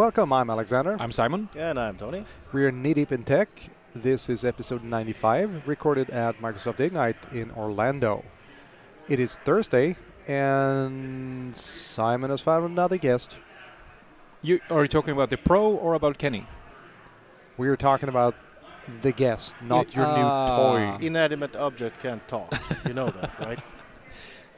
Hello and welcome. I'm Alexander. I'm Simon. And I'm Tony. We're knee deep in tech. This is episode 95, recorded at Microsoft Ignite in Orlando. It is Thursday, and Simon has found another guest. You are you talking about the pro or about Kenny? We are talking about the guest, not your Ah. new toy. Inanimate object can't talk. you know that, right?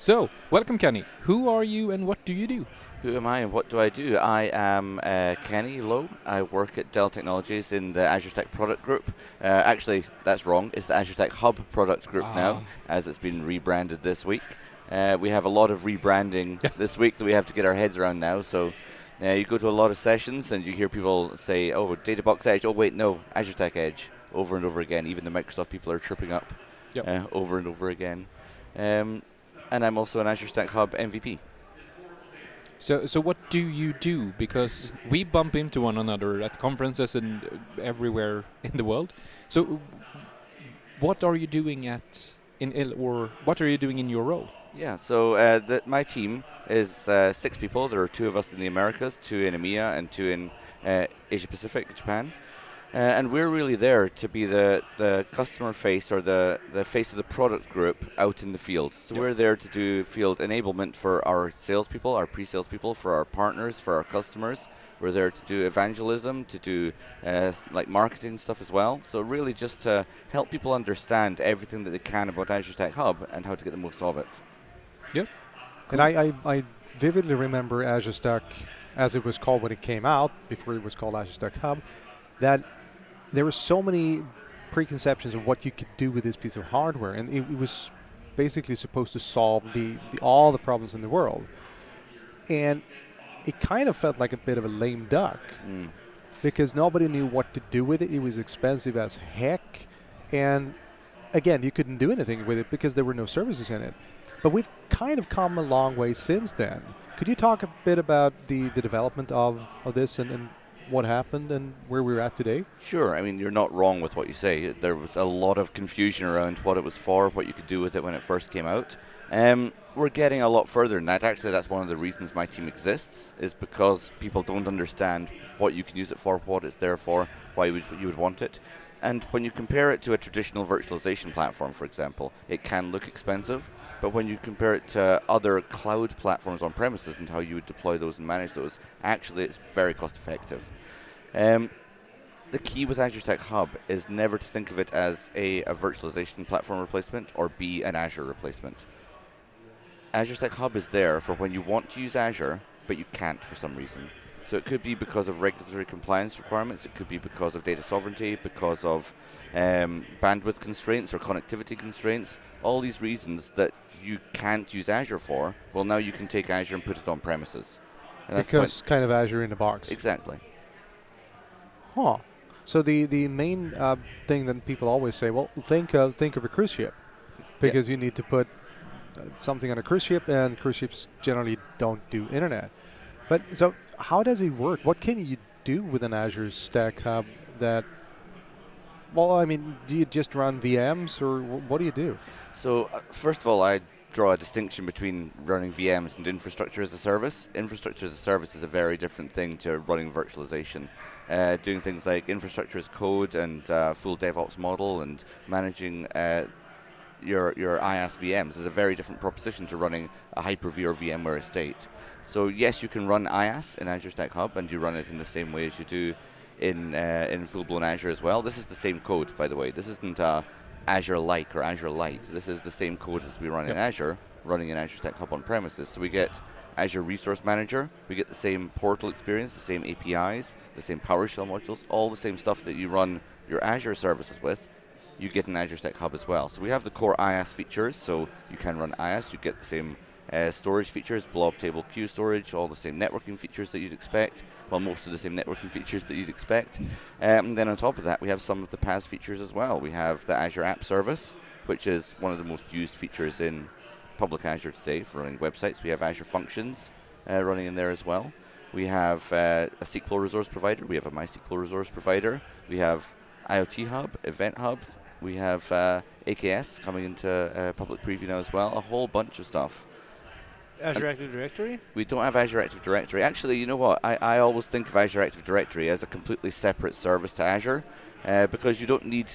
So, welcome Kenny. Who are you and what do you do? Who am I and what do I do? I am uh, Kenny Lowe. I work at Dell Technologies in the Azure Stack Product Group. Uh, actually, that's wrong. It's the Azure Stack Hub Product Group Ah. now, as it's been rebranded this week. Uh, we have a lot of rebranding this week that we have to get our heads around now. So uh, you go to a lot of sessions and you hear people say, oh, Databox Edge. Oh, wait, no, Azure Stack Edge, over and over again. Even the Microsoft people are tripping up Yep. uh, over and over again. Um, and I'm also an Azure Stack Hub MVP. So, so what do you do? Because we bump into one another at conferences and everywhere in the world. So, what are you doing at in il- or what are you doing in your role? Yeah, so uh, the, my team is uh, six people. There are two of us in the Americas, two in EMEA, and two in uh, Asia Pacific, Japan. Uh, and we're really there to be the, the customer face or the, the face of the product group out in the field. So Yep. we're there to do field enablement for our salespeople, our pre-sales people, for our partners, for our customers. We're there to do evangelism, to do uh, like marketing stuff as well. So really just to help people understand everything that they can about Azure Stack Hub and how to get the most of it. Yep. And I, I, I vividly remember Azure Stack, as it was called when it came out, before it was called Azure Stack Hub, that there were so many preconceptions of what you could do with this piece of hardware, and it, it was basically supposed to solve the, the all the problems in the world. And it kind of felt like a bit of a lame duck Mm. because nobody knew what to do with it. It was expensive as heck, and again, you couldn't do anything with it because there were no services in it. But we've kind of come a long way since then. Could you talk a bit about the, the development of, of this and, and what happened and where we're at today? Sure, I mean, you're not wrong with what you say. There was a lot of confusion around what it was for, what you could do with it when it first came out. Um, we're getting a lot further than that. Actually, that's one of the reasons my team exists, is because people don't understand what you can use it for, what it's there for, why you would, you would want it. And when you compare it to a traditional virtualization platform, for example, it can look expensive. But when you compare it to other cloud platforms on premises and how you would deploy those and manage those, actually it's very cost effective. Um, the key with Azure Stack Hub is never to think of it as A, a virtualization platform replacement, or B, an Azure replacement. Azure Stack Hub is there for when you want to use Azure, but you can't for some reason. So it could be because of regulatory compliance requirements, it could be because of data sovereignty, because of um, bandwidth constraints or connectivity constraints. All these reasons that you can't use Azure for, well, now you can take Azure and put it on premises. And that's because kind of Azure in the box. exactly. Huh. So the, the main uh, thing that people always say, well, think of, think of a cruise ship because you need to put uh, something on a cruise ship, and cruise ships generally don't do internet. But so, how does it work? What can you do with an Azure Stack Hub that? Well, I mean, do you just run VMs, or wh- what do you do? So, uh, first of all, I draw a distinction between running VMs and infrastructure as a service. Infrastructure as a service is a very different thing to running virtualization. Uh, doing things like infrastructure as code and uh, full DevOps model and managing uh, your your IaaS VMs is a very different proposition to running a Hyper-V or VMware estate. So yes, you can run IaaS in Azure Stack Hub, and you run it in the same way as you do in uh, in full-blown Azure as well. This is the same code, by the way. This isn't uh, Azure like or Azure Lite. This is the same code as we run in Azure, running in Azure Stack Hub on premises. So we get Azure Resource Manager, we get the same portal experience, the same APIs, the same PowerShell modules, all the same stuff that you run your Azure services with. You get an Azure Stack Hub as well. So we have the core IaaS features, so you can run IaaS. You get the same uh, storage features, blob table queue storage, all the same networking features that you'd expect. Well, most of the same networking features that you'd expect. Um, and then on top of that, we have some of the PaaS features as well. We have the Azure App Service, which is one of the most used features in public Azure today for running websites. We have Azure Functions uh, running in there as well. We have uh, a SQL resource provider. We have a MySQL resource provider. We have IoT Hub, Event Hub. We have uh, AKS coming into uh, public preview now as well. A whole bunch of stuff. Azure Active Directory? We don't have Azure Active Directory. Actually, you know what? I, I always think of Azure Active Directory as a completely separate service to Azure uh, because you don't need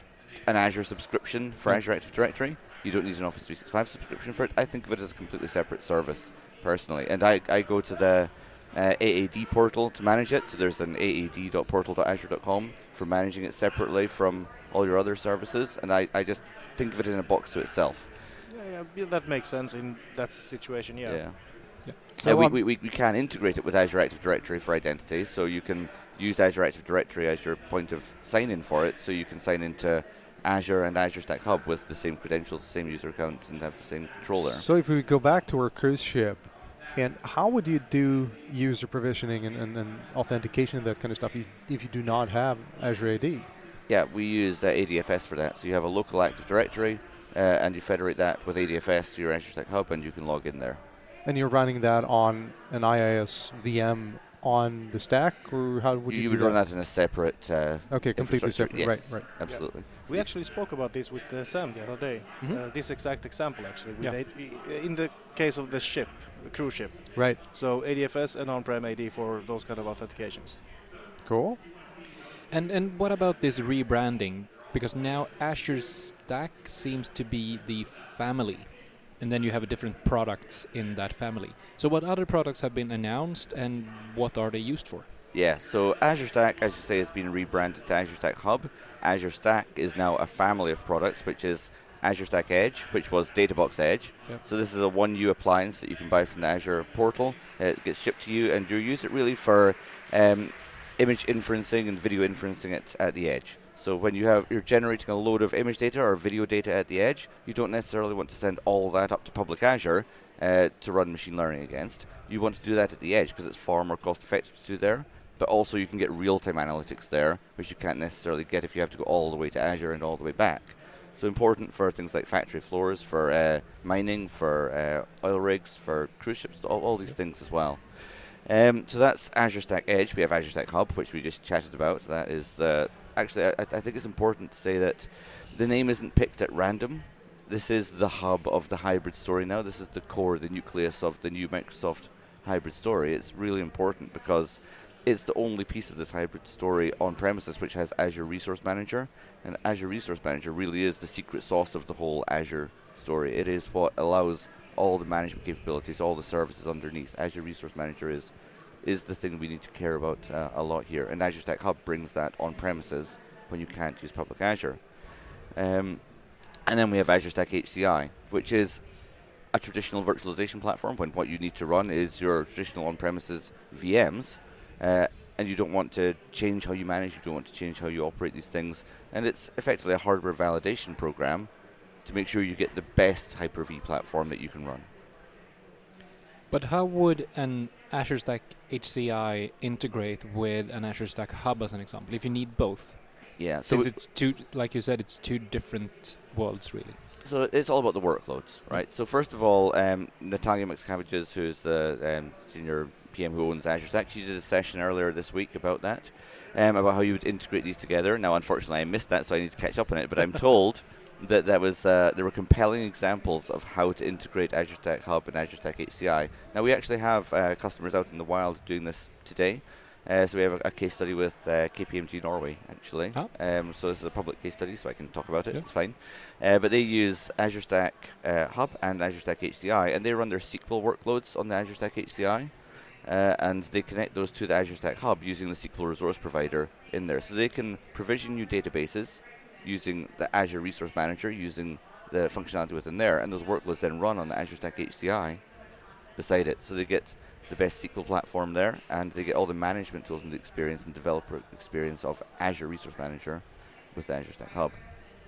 an Azure subscription for Mm. Azure Active Directory. You don't need an Office 365 subscription for it. I think of it as a completely separate service personally. And I, I go to the uh, AAD portal to manage it. So there's an aad.portal.azure.com for managing it separately from all your other services. And I, I just think of it in a box to itself. Yeah, yeah, yeah, that makes sense in that situation. Yeah. yeah. Yeah. So Yeah, we, um, we, we, we can integrate it with Azure Active Directory for identity, so you can use Azure Active Directory as your point of sign in for it, so you can sign into Azure and Azure Stack Hub with the same credentials, the same user account, and have the same controller. So if we go back to our cruise ship, and how would you do user provisioning and, and, and authentication and that kind of stuff if, you do not have Azure AD? Yeah, we use uh, ADFS for that, so you have a local Active Directory, uh, and you federate that with ADFS to your Azure Stack Hub, and you can log in there. And you're running that on an IaaS VM on the stack, or how would you, you do would run that in a separate. Uh, Okay, completely separate. yes. Right, right. absolutely. We actually spoke about this with uh, Sam the other day. Mhm. Uh, this exact example, actually. With Yeah. A- in the case of the ship, the cruise ship. Right. So ADFS and on-prem AD for those kind of authentications. Cool. And and what about this rebranding? Because now Azure Stack seems to be the family, and then you have different products in that family. So what other products have been announced, and what are they used for? Yeah, so Azure Stack, as you say, has been rebranded to Azure Stack Hub. Azure Stack is now a family of products, which is Azure Stack Edge, which was Databox Edge. Yep. So this is a one U appliance that you can buy from the Azure portal. It gets shipped to you, and you use it really for um, image inferencing and video inferencing at, at the edge. So when you have you're generating a load of image data or video data at the edge, you don't necessarily want to send all that up to public Azure uh, to run machine learning against. You want to do that at the edge because it's far more cost effective to do there. But also you can get real-time analytics there, which you can't necessarily get if you have to go all the way to Azure and all the way back. So important for things like factory floors, for uh, mining, for uh, oil rigs, for cruise ships, all, all these things as well. Um, so that's Azure Stack Edge. We have Azure Stack Hub, which we just chatted about. That is the actually I, I think it's important to say that the name isn't picked at random. This is the hub of the hybrid story now. This is the core, the nucleus of the new Microsoft hybrid story. It's really important because it's the only piece of this hybrid story on premises which has Azure Resource Manager. And Azure Resource Manager really is the secret sauce of the whole Azure story. It is what allows all the management capabilities, all the services underneath. Azure Resource Manager is is the thing we need to care about uh, a lot here. And Azure Stack Hub brings that on premises when you can't use public Azure. Um, and then we have Azure Stack HCI, which is a traditional virtualization platform when what you need to run is your traditional on-premises VMs, uh, and you don't want to change how you manage, you don't want to change how you operate these things, and it's effectively a hardware validation program to make sure you get the best Hyper-V platform that you can run. But how would an Azure Stack HCI integrate with an Azure Stack Hub, as an example, if you need both? Yeah, so it- it's two, like you said, it's two different worlds, really. So it's all about the workloads, right? So first of all, um, Natalia Mackevicius, who's the um, senior PM who owns Azure Stack, she did a session earlier this week about that, um, about how you would integrate these together. Now, unfortunately, I missed that, so I need to catch up on it. But I'm told that that was uh, there were compelling examples of how to integrate Azure Stack Hub and Azure Stack HCI. Now, we actually have uh, customers out in the wild doing this today. Uh, so we have a, a case study with uh, KPMG Norway, actually. Ah. Um, so this is a public case study, so I can talk about it. Yeah. It's fine. Uh, but they use Azure Stack uh, Hub and Azure Stack HCI, and they run their SQL workloads on the Azure Stack HCI, uh, and they connect those to the Azure Stack Hub using the SQL resource provider in there. So they can provision new databases using the Azure Resource Manager, using the functionality within there, and those workloads then run on the Azure Stack HCI beside it. So they get the best SQL platform there, and they get all the management tools and the experience and developer experience of Azure Resource Manager with the Azure Stack Hub.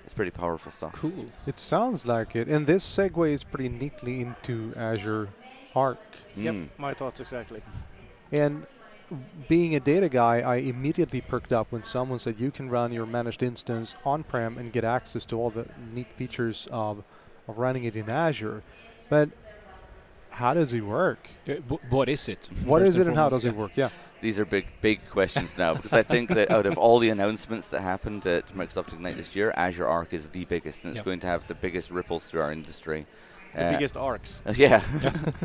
It's pretty powerful stuff. Cool. It sounds like it. And this segues pretty neatly into Azure Arc. Yep, Mm. my thoughts exactly. And being a data guy, I immediately perked up when someone said you can run your managed instance on-prem and get access to all the neat features of, of running it in Azure. But how does it work? Uh, wh- what is it? What first is it and how foremost? does it work? Yeah. These are big, big questions now because I think that out of all the announcements that happened at Microsoft Ignite this year, Azure Arc is the biggest and it's Yep. going to have the biggest ripples through our industry. The Uh, biggest arcs. yeah.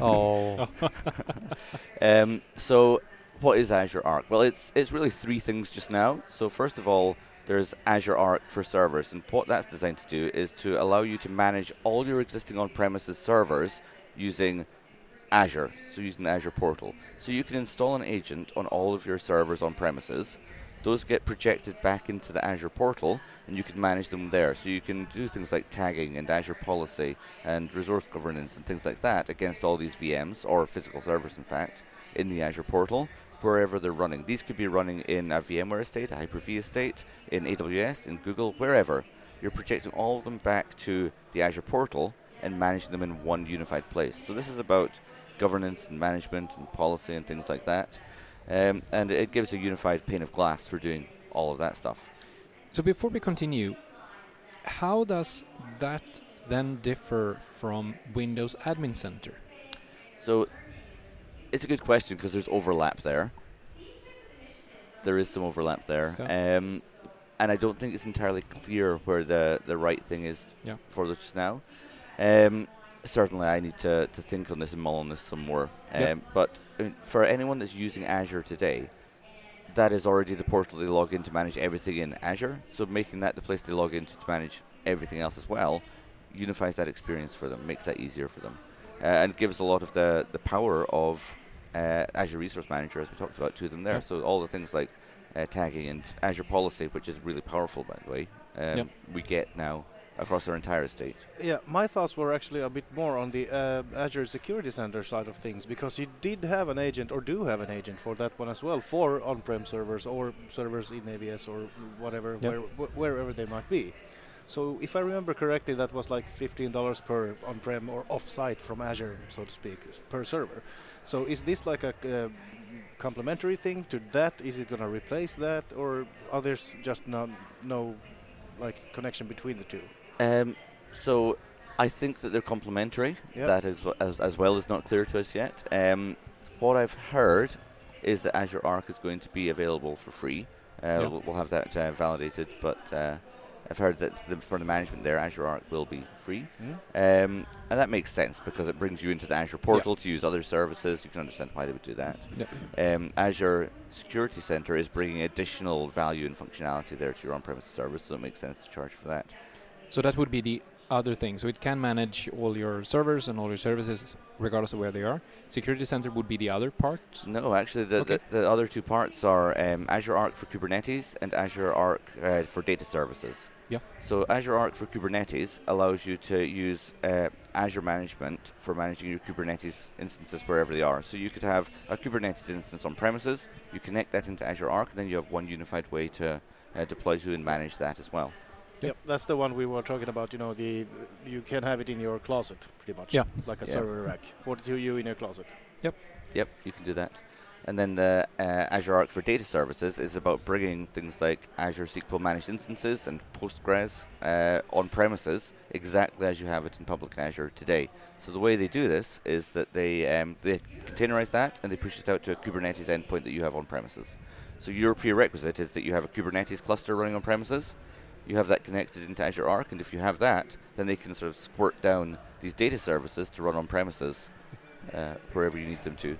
Oh, Um, so, what is Azure Arc? Well, it's it's really three things just now. So, first of all, there's Azure Arc for servers, and what that's designed to do is to allow you to manage all your existing on-premises servers using Azure, so using the Azure portal. So you can install an agent on all of your servers on premises. Those get projected back into the Azure portal, and you can manage them there. So you can do things like tagging and Azure policy and resource governance and things like that against all these VMs or physical servers, in fact, in the Azure portal, wherever they're running. These could be running in a VMware estate, a Hyper-V estate, in AWS, in Google, wherever. You're projecting all of them back to the Azure portal and managing them in one unified place. So this is about governance and management and policy and things like that. Um, and it gives a unified pane of glass for doing all of that stuff. So before we continue, how does that then differ from Windows Admin Center? So it's a good question because there's overlap there. There is some overlap there. Um, and I don't think it's entirely clear where the, the right thing is Yeah. for this just now. Um, certainly, I need to, to think on this and mull on this some more. Um, Yeah. But I mean, for anyone that's using Azure today, that is already the portal they log in to manage everything in Azure. So making that the place they log into to manage everything else as well unifies that experience for them, makes that easier for them, uh, and gives a lot of the, the power of uh, Azure Resource Manager, as we talked about, to them there. Yep. So all the things like uh, tagging and Azure Policy, which is really powerful, by the way, um, Yep. we get now across our entire estate. Yeah, my thoughts were actually a bit more on the uh, Azure Security Center side of things because you did have an agent or do have an agent for that one as well for on-prem servers or servers in AWS or whatever, Yep. where, wh- wherever they might be. So if I remember correctly, that was like $15 per on-prem or off-site from Azure, so to speak, per server. So is this like a uh, complementary thing to that? Is it going to replace that, or are there just no, no like connection between the two? Um, so I think that they're complementary. Yep. That is as, as well is not clear to us yet. Um, what I've heard is that Azure Arc is going to be available for free. Uh, Yeah. we'll, we'll have that uh, validated, but uh, I've heard that the, for the management there, Azure Arc will be free. Hmm? Um, and that makes sense because it brings you into the Azure portal to use other services. You can understand why they would do that. Um, Azure Security Center is bringing additional value and functionality there to your on-premise service, so it makes sense to charge for that. So that would be the other thing. So it can manage all your servers and all your services regardless of where they are. Security Center would be the other part. No, actually, the, Okay. the, the other two parts are um, Azure Arc for Kubernetes and Azure Arc uh, for data services. Yeah. So Azure Arc for Kubernetes allows you to use uh, Azure Management for managing your Kubernetes instances wherever they are. So you could have a Kubernetes instance on premises, you connect that into Azure Arc, and then you have one unified way to uh, deploy to and manage that as well. Yep, that's the one we were talking about. You know, the you can have it in your closet, pretty much. Yeah. Like a Yeah. server rack. 42U in your closet. Yep. Yep, you can do that. And then the uh, Azure Arc for data services is about bringing things like Azure SQL managed instances and Postgres uh, on premises exactly as you have it in public Azure today. So the way they do this is that they um, they containerize that and they push it out to a Kubernetes endpoint that you have on premises. So your prerequisite is that you have a Kubernetes cluster running on premises. You have that connected into Azure Arc, and if you have that, then they can sort of squirt down these data services to run on premises uh, wherever you need them to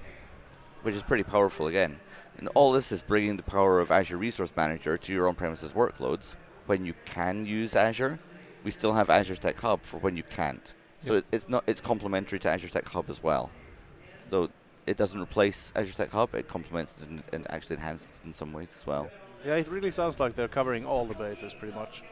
which is pretty powerful again. And all this is bringing the power of Azure Resource Manager to your on-premises workloads. When you can use Azure, we still have Azure Stack Hub for when you can't. So Yep. it, it's not it's complementary to Azure Stack Hub as well. So it doesn't replace Azure Stack Hub; it complements it and, and actually enhances it in some ways as well. Yeah, it really sounds like they're covering all the bases, pretty much.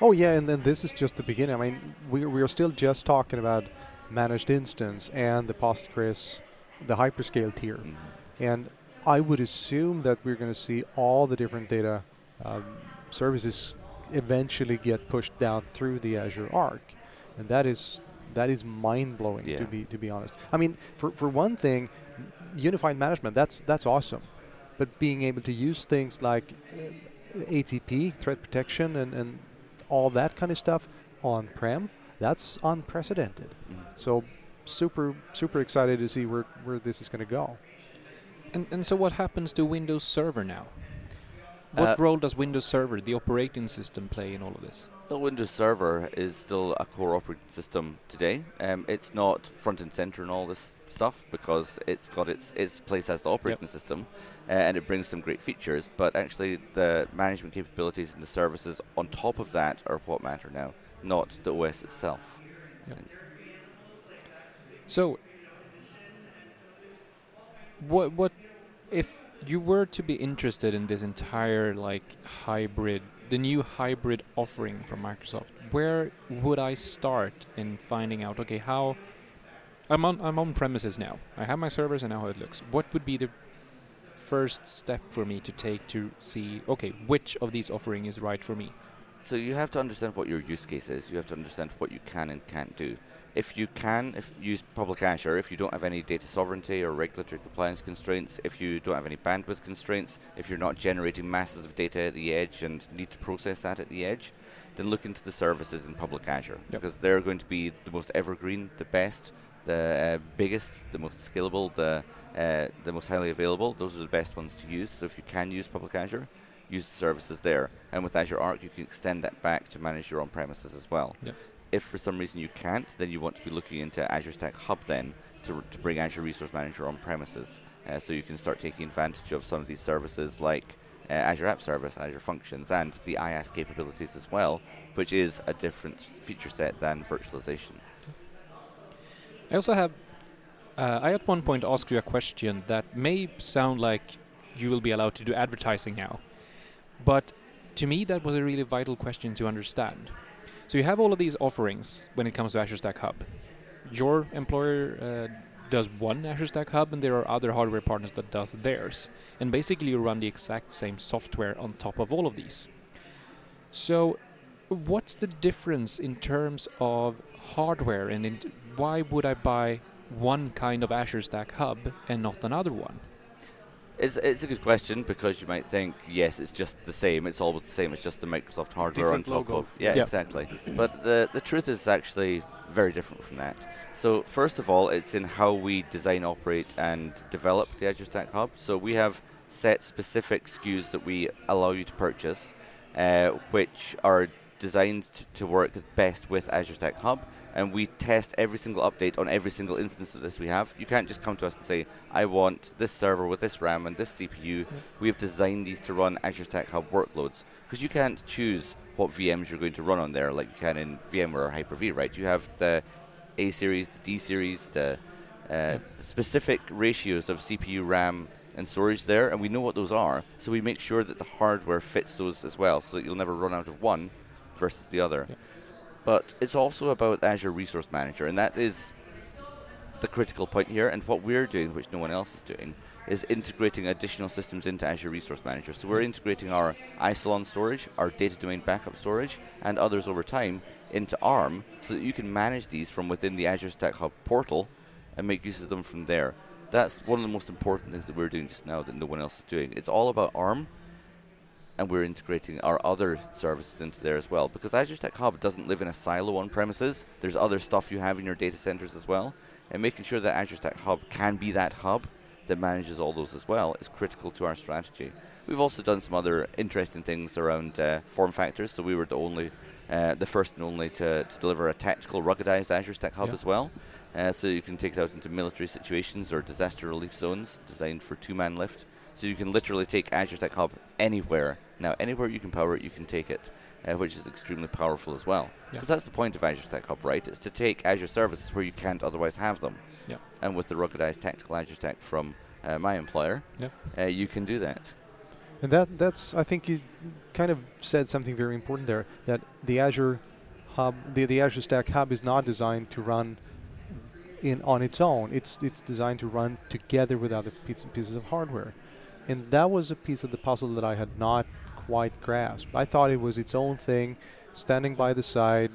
Oh yeah, and then this is just the beginning. I mean, we we are still just talking about managed instance and the Postgres, the hyperscale tier, Mhm. and I would assume that we're going to see all the different data um, services eventually get pushed down through the Azure Arc, and that is that is mind blowing Yeah. to be to be honest. I mean, for for one thing, unified management that's that's awesome, but being able to use things like uh, ATP, threat protection, and, and all that kind of stuff on prem, that's unprecedented. Mhm. So super super excited to see where where this is going to go. And, and so what happens to Windows Server now? What Uh, role does Windows Server, the operating system, play in all of this? The Windows Server is still a core operating system today. Um, it's not front and center in all this stuff because it's got its its place as the operating system, uh, and it brings some great features. But actually, the management capabilities and the services on top of that are what matter now, not the OS itself. So, what what if you were to be interested in this entire like hybrid, the new hybrid offering from Microsoft? Where would I start in finding out? Okay, how I'm on I'm on premises now. I have my servers and now how it looks. What would be the first step for me to take to see okay which of these offering is right for me? So you have to understand what your use case is. You have to understand what you can and can't do. If you can, if use public Azure, if you don't have any data sovereignty or regulatory compliance constraints, if you don't have any bandwidth constraints, if you're not generating masses of data at the edge and need to process that at the edge, then look into the services in public Azure Yep. because they're going to be the most evergreen, the best, the uh, biggest, the most scalable, the uh, the most highly available. Those are the best ones to use. So if you can use public Azure, use the services there. And with Azure Arc, you can extend that back to manage your on-premises as well. Yep. If for some reason you can't, then you want to be looking into Azure Stack Hub then to, to bring Azure Resource Manager on premises. Uh, so you can start taking advantage of some of these services like uh, Azure App Service, Azure Functions, and the IaaS capabilities as well, which is a different feature set than virtualization. I also have. Uh, I at one point asked you a question that may sound like you will be allowed to do advertising now, but to me that was a really vital question to understand. So you have all of these offerings when it comes to Azure Stack Hub. Your employer uh, does one Azure Stack Hub, and there are other hardware partners that does theirs, and basically you run the exact same software on top of all of these. So, what's the difference in terms of hardware, and why would I buy one kind of Azure Stack Hub and not another one? It's, it's a good question because you might think, yes, it's just the same. It's always the same. It's just the Microsoft hardware Different on top logo. of. Yeah, Yeah. exactly. But the, the truth is actually very different from that. So, first of all, it's in how we design, operate, and develop the Azure Stack Hub. So, we have set specific SKUs that we allow you to purchase, uh, which are designed to, to work best with Azure Stack Hub. And we test every single update on every single instance of this we have. You can't just come to us and say, I want this server with this RAM and this CPU. We have designed these to run Azure Stack Hub workloads because you can't choose what VMs you're going to run on there like you can in VMware or Hyper-V, right? You have the A series, the D series, the uh, specific ratios of CPU, RAM, and storage there, and we know what those are. So we make sure that the hardware fits those as well, so that you'll never run out of one versus the other. Yeah. But it's also about Azure Resource Manager, and that is the critical point here. And what we're doing, which no one else is doing, is integrating additional systems into Azure Resource Manager. So we're integrating our Isilon storage, our data domain backup storage, and others over time into ARM so that you can manage these from within the Azure Stack Hub portal and make use of them from there. That's one of the most important things that we're doing just now that no one else is doing. It's all about ARM, and we're integrating our other services into there as well. Because Azure Stack Hub doesn't live in a silo on premises, there's other stuff you have in your data centers as well. And making sure that Azure Stack Hub can be that hub that manages all those as well is critical to our strategy. We've also done some other interesting things around uh, form factors. So we were the only, uh, the first and only to, to deliver a tactical ruggedized Azure Stack Hub Yeah. as well. Uh, so you can take it out into military situations or disaster relief zones designed for two-man lift. So you can literally take Azure Stack Hub anywhere. Now, anywhere you can power it, you can take it, uh, which is extremely powerful as well. Yeah. Because that's the point of Azure Stack Hub, right? It's to take Azure services where you can't otherwise have them. Yeah. And with the ruggedized tactical Azure Stack from uh, my employer, Yeah. uh, you can do that. And that that's I think you kind of said something very important there that the Azure hub the, the Azure Stack hub is not designed to run in on its own. It's it's designed to run together with other pieces, pieces of hardware. And that was a piece of the puzzle that I had not quite grasped. I thought it was its own thing, standing by the side,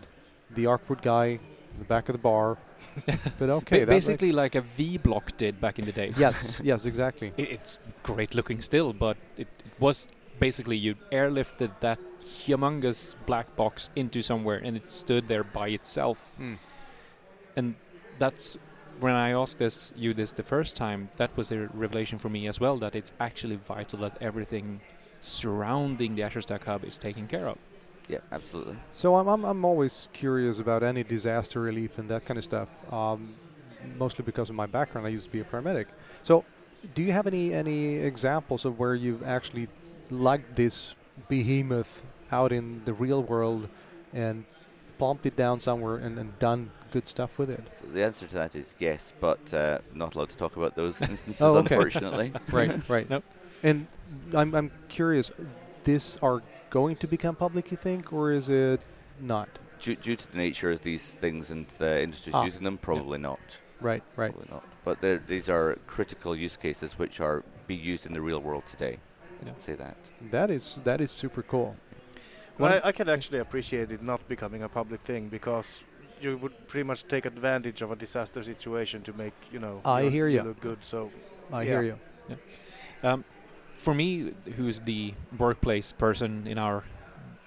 the awkward guy in the back of the bar. but okay, basically like a Vblock did back in the days. yes, yes, exactly. It, it's great looking still, but it, it was basically you airlifted that humongous black box into somewhere and it stood there by itself. Hmm. And that's when I asked this you this the first time, that was a revelation for me as well that it's actually vital that everything surrounding the Azure Stack Hub is taken care of. Yeah, absolutely. So I'm, I'm, I'm always curious about any disaster relief and that kind of stuff. Um, mostly because of my background, I used to be a paramedic. So, do you have any any examples of where you've actually lugged this behemoth out in the real world and plumped it down somewhere and, and done good stuff with it? So the answer to that is yes, but uh, not allowed to talk about those instances, Oh, okay. unfortunately. right, right. Nope. And I'm, I'm curious, this are going to become public, you think, or is it not? due, due to the nature of these things and the industries Ah, using them, probably not. Right, right. Probably not. But these are critical use cases which are be used in the real world today. Yeah. Say that. That is that is super cool. Well, I, I can actually appreciate it not becoming a public thing because you would pretty much take advantage of a disaster situation to make you know I your- hear you ya. look good. So I Yeah. hear you. Um, for me, who's the workplace person in our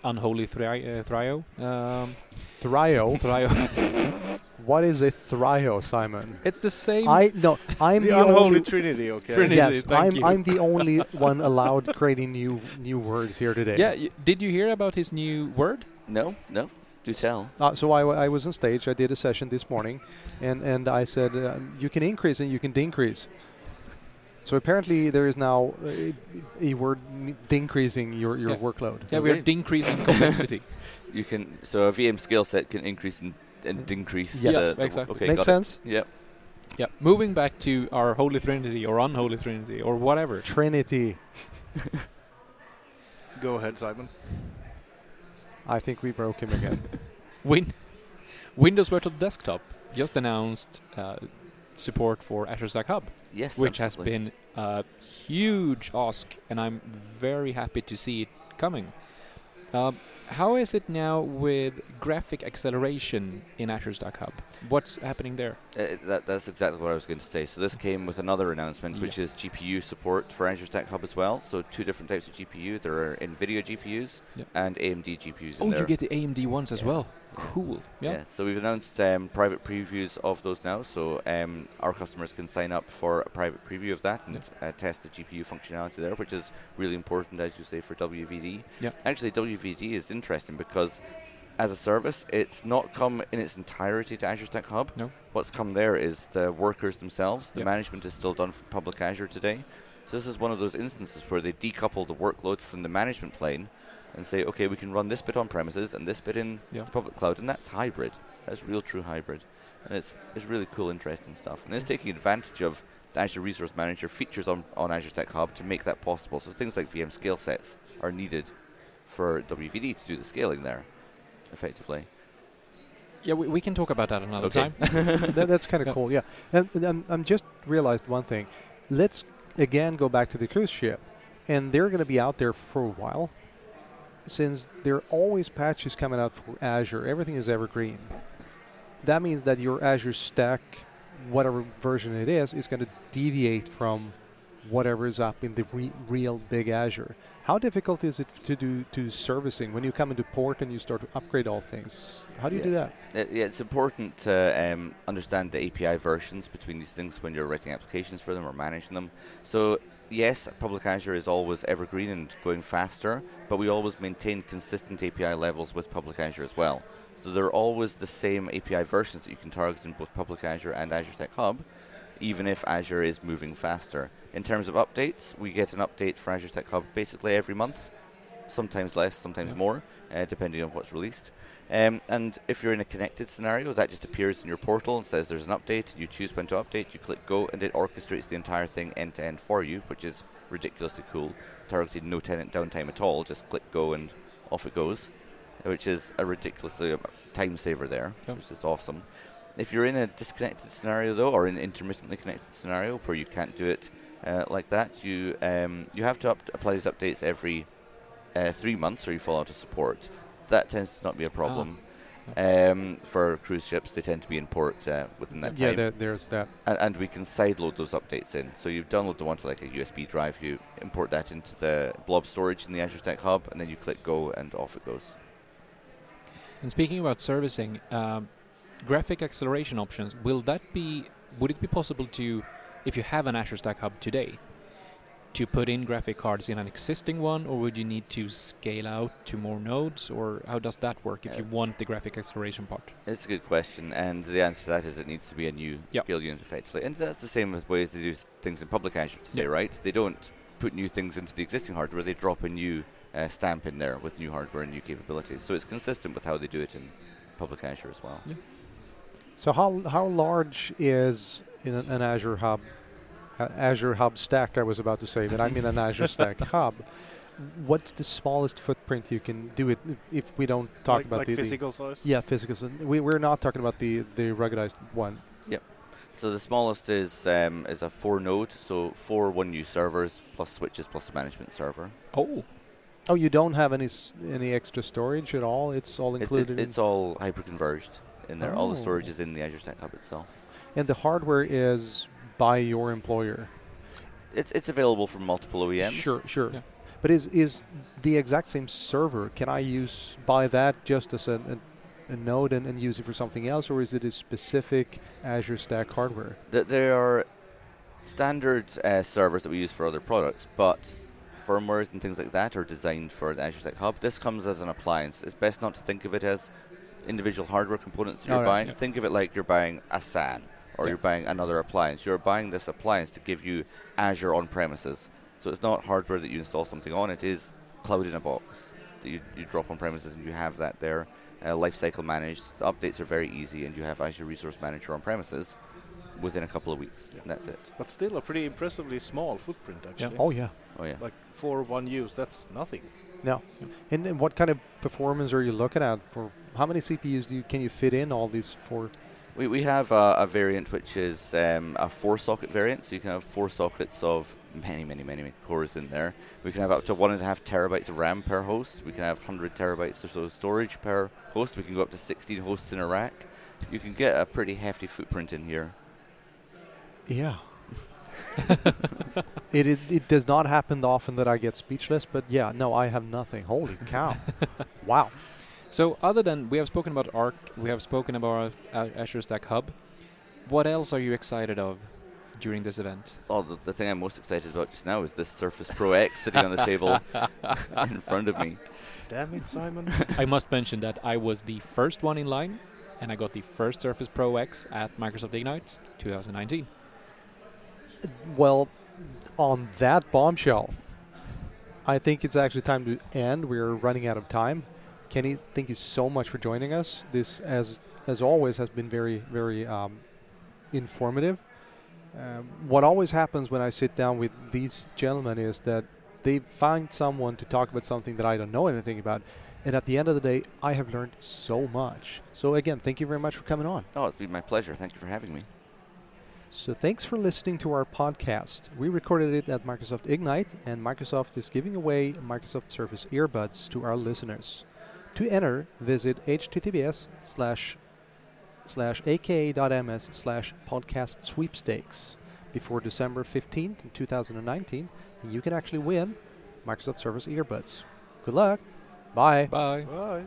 unholy thri- uh, trio, um, Thrio. trio, what is a thrio, Simon? it's the same. I no, I'm the the, unholy only. trinity, okay? Trinity. yes, thank I'm you. I'm the only one allowed creating new new words here today. yeah, y- did you hear about his new word? No, no. Do tell. Uh, so I, w- I was on stage. I did a session this morning, and and I said uh, you can increase and you can decrease. So apparently there is now a, a word decreasing your your Yeah. workload. Yeah, we are decreasing complexity. You can so a VM skill set can increase and, and decrease. Yes. the, the- exactly. Okay, Makes sense. It. Yep. yeah, moving back to our holy trinity or unholy trinity or whatever. Trinity. Go ahead, Simon. I think we broke him again. Win- Windows Virtual Desktop just announced uh, support for Azure Stack Hub, Yes. which has been a huge ask, and I'm very happy to see it coming. Um, how is it now with graphic acceleration in Azure Stack Hub? What's happening there? Uh, that, that's exactly what I was going to say. So this came with another announcement, which Yeah. is GPU support for Azure Stack Hub as well. So two different types of GPU. There are NVIDIA GPUs Yep. and AMD GPUs. Oh, in there. you get the AMD ones as well. Cool. Yeah. Yeah, so we've announced um, private previews of those now, so um, our customers can sign up for a private preview of that and uh, test the GPU functionality there, which is really important, as you say, for WVD. Yeah. Actually, WVD is interesting because as a service, it's not come in its entirety to Azure Stack Hub. No. What's come there is the workers themselves. The Yeah. management is still done from public Azure today. So this is one of those instances where they decouple the workload from the management plane and say, okay, we can run this bit on premises and this bit in Yeah. the public cloud, and that's hybrid. That's real true hybrid, and it's it's really cool, interesting stuff. And it's taking advantage of the Azure Resource Manager features on, on Azure Stack Hub to make that possible. So things like VM scale sets are needed for WVD to do the scaling there, effectively. Yeah, we, we can talk about that another Okay. time. that, that's kind of Yeah. cool, yeah. And, and I'm, I'm just realized one thing. Let's again go back to the cruise ship, and they're going to be out there for a while. Since there are always patches coming out for Azure, everything is evergreen. That means that your Azure stack, whatever version it is, is going to deviate from whatever is up in the re- real big Azure. How difficult is it to do to servicing when you come into port and you start to upgrade all things? How do you do that? Uh, yeah, it's important to um, understand the API versions between these things when you're writing applications for them or managing them. So, yes, public Azure is always evergreen and going faster, but we always maintain consistent API levels with public Azure as well. So there are always the same API versions that you can target in both public Azure and Azure Stack Hub, even if Azure is moving faster. In terms of updates, we get an update for Azure Stack Hub basically every month, sometimes less, sometimes Yeah. more, uh, depending on what's released. Um, and if you're in a connected scenario, that just appears in your portal and says there's an update. You choose when to update, you click go, and it orchestrates the entire thing end to end for you, which is ridiculously cool. Targeted no tenant downtime at all, just click go and off it goes, which is a ridiculously um, time saver there, Yep. which is awesome. If you're in a disconnected scenario though, or an intermittently connected scenario where you can't do it uh, like that, you um, you have to up- apply these updates every uh, three months, or you fall out of support. That tends to not be a problem. Um, for cruise ships, they tend to be in port uh, within that Yeah, time, there, there's that. and, and we can sideload those updates in. So you download the one to like a USB drive, you import that into the blob storage in the Azure Stack Hub, and then you click go, and off it goes. And speaking about servicing, um, graphic acceleration options, will that be, would it be possible to, if you have an Azure Stack Hub today, to put in graphic cards in an existing one, or would you need to scale out to more nodes, or how does that work if you Uh, want the graphic acceleration part? It's a good question, and the answer to that is it needs to be a new Yep. scale unit effectively. And that's the same with ways they do things in public Azure today, Yep. right? They don't put new things into the existing hardware, they drop a new uh, stamp in there with new hardware and new capabilities. So it's consistent with how they do it in public Azure as well. So how how large is in an, an Azure hub, uh, Azure hub stack? I was about to say, but I mean an Azure stack hub. What's the smallest footprint you can do it if- if we don't talk like, about like the, the physical size. yeah physical? s- We we're not talking about the the ruggedized one. Yep. So the smallest is um, is a four node, so four one U servers plus switches plus a management server. Oh, Oh, you don't have any s- any extra storage at all. It's all included. it's, it's all hyper converged in there. All the storage Oh. is in the Azure Stack Hub itself. and the hardware is by your employer. It's it's available from multiple OEMs. Sure, sure. Yeah. But is is the exact same server? Can I use buy that just as a, a, a node and, and use it for something else, or is it a specific Azure Stack hardware? Th- there are standard uh, servers that we use for other products, but firmwares and things like that are designed for the Azure Stack Hub. This comes as an appliance. It's best not to think of it as individual hardware components that you're Alright. buying. Yep. Think of it like you're buying a SAN or Yep. you're buying another appliance. You're buying this appliance to give you Azure on premises. So it's not hardware that you install something on, it is cloud in a box that you, you drop on premises and you have that there. Uh, lifecycle managed. The updates are very easy and you have Azure Resource Manager on premises within a couple of weeks. Yeah. And that's it. But still a pretty impressively small footprint actually. Yeah. Oh yeah. Oh yeah. Like for one use, that's nothing. No. And, what kind of performance are you looking at? For how many CPUs do you can you fit in all these four? We, we have a, a variant which is um, a four socket variant, so you can have four sockets of many, many, many, many cores in there. We can have up to one and a half terabytes of RAM per host. We can have 100 terabytes or so of storage per host. We can go up to 16 hosts in a rack. You can get a pretty hefty footprint in here. Yeah. it, it it does not happen often that I get speechless, but yeah, no, I have nothing. Holy cow! wow. so other than we have spoken about Arc, we have spoken about uh, Azure Stack Hub. What else are you excited of during this event? Oh, the, the thing I'm most excited about just now is this Surface Pro X sitting on the table in front of me. Damn it, Simon. I must mention that I was the first one in line, and I got the first Surface Pro X at Microsoft Ignite 2019. Well, on that bombshell, I think it's actually time to end. We're running out of time. Kenny, thank you so much for joining us. This, as as always, has been very very um, informative. Um, what always happens when I sit down with these gentlemen is that they find someone to talk about something that I don't know anything about, and at the end of the day, I have learned so much. So again, thank you very much for coming on. Oh, it's been my pleasure. Thank you for having me. So thanks for listening to our podcast. We recorded it at Microsoft Ignite, and Microsoft is giving away Microsoft Surface earbuds to our listeners. To enter, visit https slash slash aka.ms slash podcast sweepstakes before December 15th, 2019, you can actually win Microsoft Surface earbuds. Good luck. Bye. Bye. Bye.